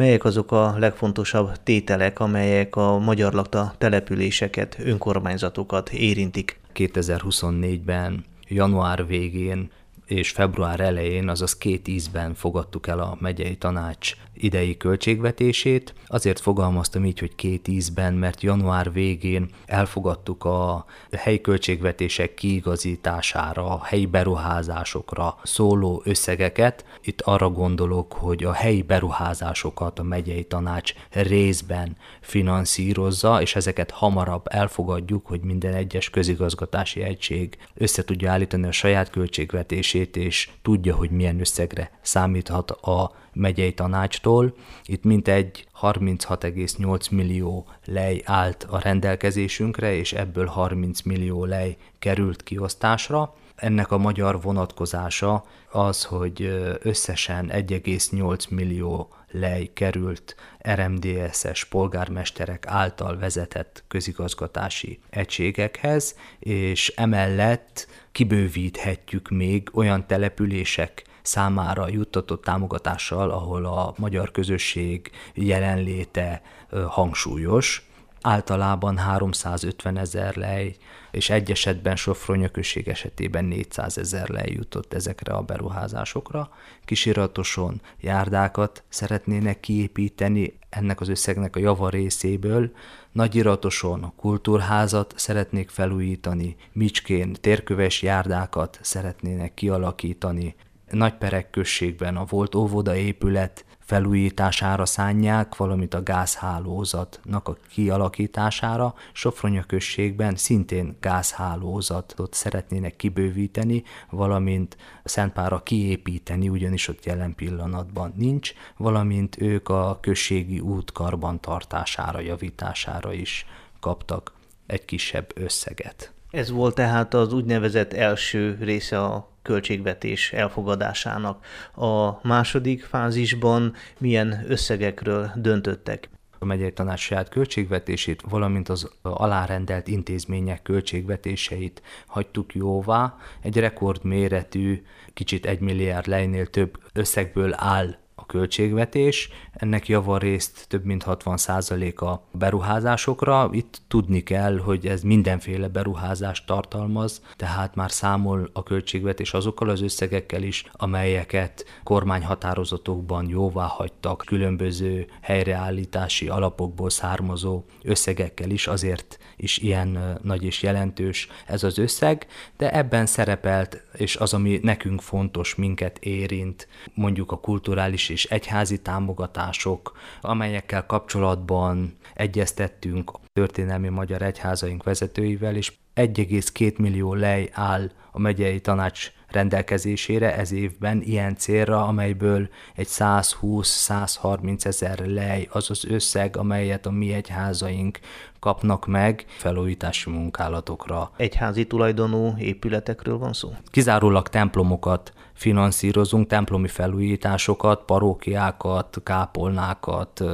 Melyek azok a legfontosabb tételek, amelyek a magyar lakta településeket, önkormányzatokat érintik? 2024-ben január végén és február elején, azaz két ízben fogadtuk el a megyei tanács idei költségvetését. Azért fogalmaztam így, hogy két ízben, mert január végén elfogadtuk a helyi költségvetések kiigazítására, a helyi beruházásokra szóló összegeket. Itt arra gondolok, hogy a helyi beruházásokat a megyei tanács részben finanszírozza, és ezeket hamarabb elfogadjuk, hogy minden egyes közigazgatási egység össze tudja állítani a saját költségvetését, és tudja, hogy milyen összegre számíthat a megyei tanácstól. Itt mintegy 36,8 millió lej állt a rendelkezésünkre, és ebből 30 millió lej került kiosztásra. Ennek a magyar vonatkozása az, hogy összesen 1,8 millió lej került RMDS-es polgármesterek által vezetett közigazgatási egységekhez, és emellett kibővíthetjük még olyan települések számára juttatott támogatással, ahol a magyar közösség jelenléte hangsúlyos, általában 350 ezer lej, és egy esetben Sofronya község esetében 400 ezer lej jutott ezekre a beruházásokra. Kisiratoson járdákat szeretnének kiépíteni ennek az összegnek a java részéből, Nagyiratoson kultúrházat szeretnék felújítani, Micskén térköves járdákat szeretnének kialakítani, Nagyperek községben a volt óvoda épület felújítására szánják, valamint a gázhálózatnak a kialakítására. Sofronya községben szintén gázhálózatot szeretnének kibővíteni, valamint Szentpára kiépíteni, ugyanis ott jelen pillanatban nincs, valamint ők a községi út karbantartására, javítására is kaptak egy kisebb összeget. Ez volt tehát az úgynevezett első része a költségvetés elfogadásának. A második fázisban milyen összegekről döntöttek? a megyei tanács saját költségvetését, valamint az alárendelt intézmények költségvetéseit hagytuk jóvá. Egy rekordméretű, kicsit egy milliárd lejnél több összegből áll költségvetés, ennek javarészt több mint 60% a beruházásokra. Itt tudni kell, hogy ez mindenféle beruházást tartalmaz, tehát már számol a költségvetés azokkal az összegekkel is, amelyeket kormányhatározatokban jóvá hagytak, különböző helyreállítási alapokból származó összegekkel is, azért is ilyen nagy és jelentős ez az összeg, de ebben szerepelt, és az, ami nekünk fontos, minket érint, mondjuk a kulturális és egyházi támogatások, amelyekkel kapcsolatban egyeztettünk a történelmi magyar egyházaink vezetőivel, és 1,2 millió lej áll a megyei tanács rendelkezésére ez évben ilyen célra, amelyből egy 120-130 ezer lej az az összeg, amelyet a mi egyházaink kapnak meg felújítási munkálatokra. Egyházi tulajdonú épületekről van szó? Kizárólag templomokat finanszírozunk, templomi felújításokat, parókiákat, kápolnákat,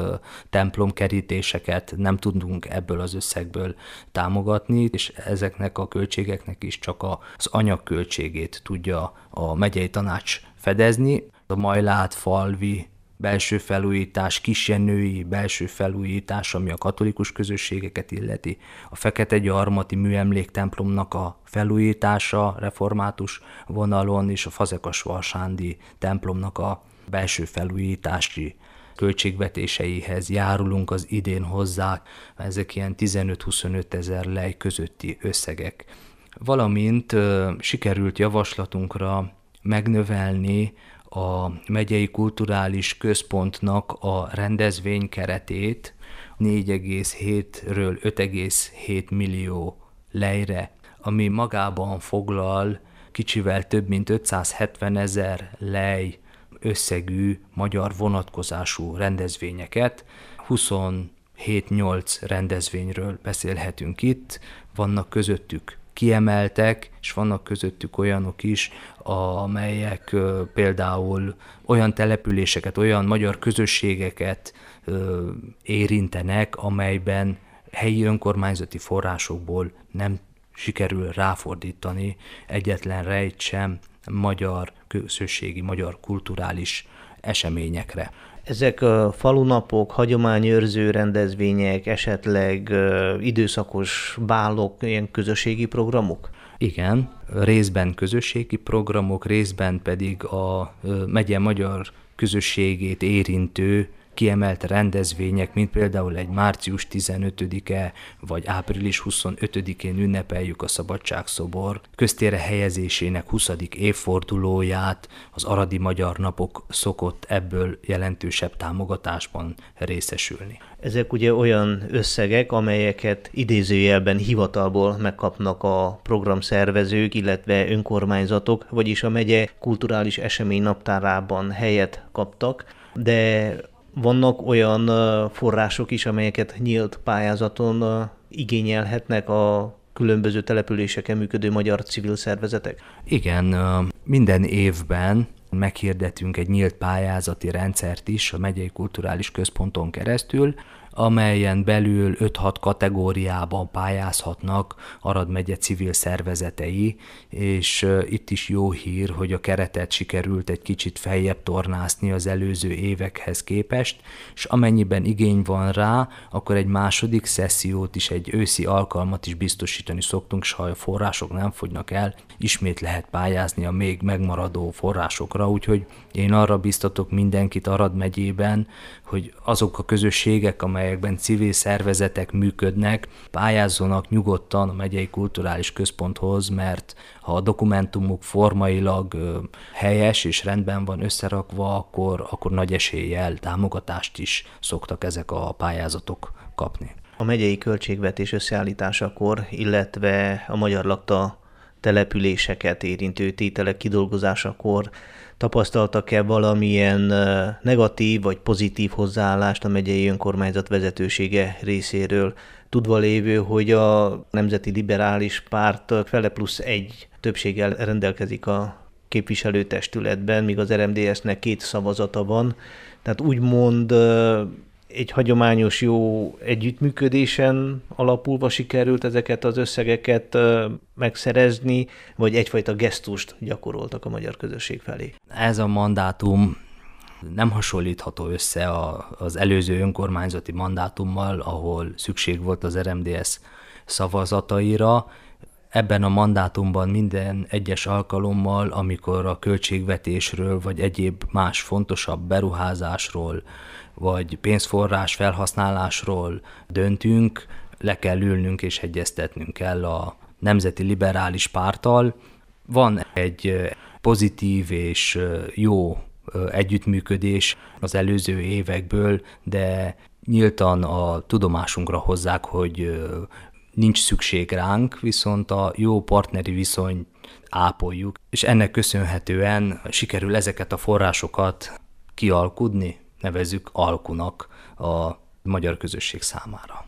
templomkerítéseket nem tudunk ebből az összegből támogatni, és ezeknek a költségeknek is csak az anyagköltségét tudja a megyei tanács fedezni. A Majlát, Falvi, belső felújítás, kisjenői belső felújítás, ami a katolikus közösségeket illeti, a Fekete Gyarmati műemléktemplomnak a felújítása református vonalon, és a Fazekas Valsándi templomnak a belső felújítási költségvetéseihez járulunk az idén hozzá, ezek ilyen 15-25 ezer lej közötti összegek. Valamint sikerült javaslatunkra megnövelni a megyei kulturális központnak a rendezvény keretét 4,7-ről 5,7 millió lejre, ami magában foglal kicsivel több mint 570 ezer lej összegű magyar vonatkozású rendezvényeket. 27-8 rendezvényről beszélhetünk itt, vannak közöttük kiemeltek, és vannak közöttük olyanok is, amelyek például olyan településeket, olyan magyar közösségeket érintenek, amelyben helyi önkormányzati forrásokból nem sikerül ráfordítani egyetlen rejt sem magyar közösségi, magyar kulturális eseményekre. Ezek a falunapok, hagyományőrző rendezvények, esetleg időszakos bálok, ilyen közösségi programok? Igen, részben közösségi programok, részben pedig a megye magyar közösségét érintő kiemelt rendezvények, mint például egy március 15-e vagy április 25-én ünnepeljük a Szabadságszobor köztére helyezésének 20. évfordulóját, az Aradi Magyar Napok szokott ebből jelentősebb támogatásban részesülni. Ezek ugye olyan összegek, amelyeket idézőjelben hivatalból megkapnak a programszervezők, illetve önkormányzatok, vagyis a megye kulturális esemény naptárában helyet kaptak, de vannak olyan források is, amelyeket nyílt pályázaton igényelhetnek a különböző településeken működő magyar civil szervezetek? Igen, minden évben meghirdetünk egy nyílt pályázati rendszert is a megyei kulturális központon keresztül, amelyen belül 5-6 kategóriában pályázhatnak Arad megye civil szervezetei, és itt is jó hír, hogy a keretet sikerült egy kicsit feljebb tornászni az előző évekhez képest, és amennyiben igény van rá, akkor egy második szessziót is, egy őszi alkalmat is biztosítani szoktunk, és ha a források nem fogynak el, ismét lehet pályázni a még megmaradó forrásokra, úgyhogy én arra biztatok mindenkit Arad megyében, hogy azok a közösségek, amelyekben civil szervezetek működnek, pályázzanak nyugodtan a megyei kulturális központhoz, mert ha a dokumentumuk formailag helyes és rendben van összerakva, akkor, akkor nagy eséllyel támogatást is szoktak ezek a pályázatok kapni. A megyei költségvetés összeállításakor, illetve a magyar lakta településeket érintő tételek kidolgozásakor tapasztaltak-e valamilyen negatív vagy pozitív hozzáállást a megyei önkormányzat vezetősége részéről, tudva lévő, hogy a Nemzeti Liberális Párt fele plusz egy többséggel rendelkezik a képviselőtestületben, míg az RMDS-nek két szavazata van. Tehát úgymond egy hagyományos jó együttműködésen alapulva sikerült ezeket az összegeket megszerezni, vagy egyfajta gesztust gyakoroltak a magyar közösség felé? Ez a mandátum nem hasonlítható össze az előző önkormányzati mandátummal, ahol szükség volt az RMDS szavazataira. Ebben a mandátumban minden egyes alkalommal, amikor a költségvetésről vagy egyéb más fontosabb beruházásról vagy pénzforrás felhasználásról döntünk, le kell ülnünk és egyeztetnünk kell a Nemzeti Liberális Párttal. Van egy pozitív és jó együttműködés az előző évekből, de nyíltan a tudomásunkra hozzák, hogy nincs szükség ránk, viszont a jó partneri viszony ápoljuk, és ennek köszönhetően sikerül ezeket a forrásokat kialkudni, nevezzük alkunak a magyar közösség számára.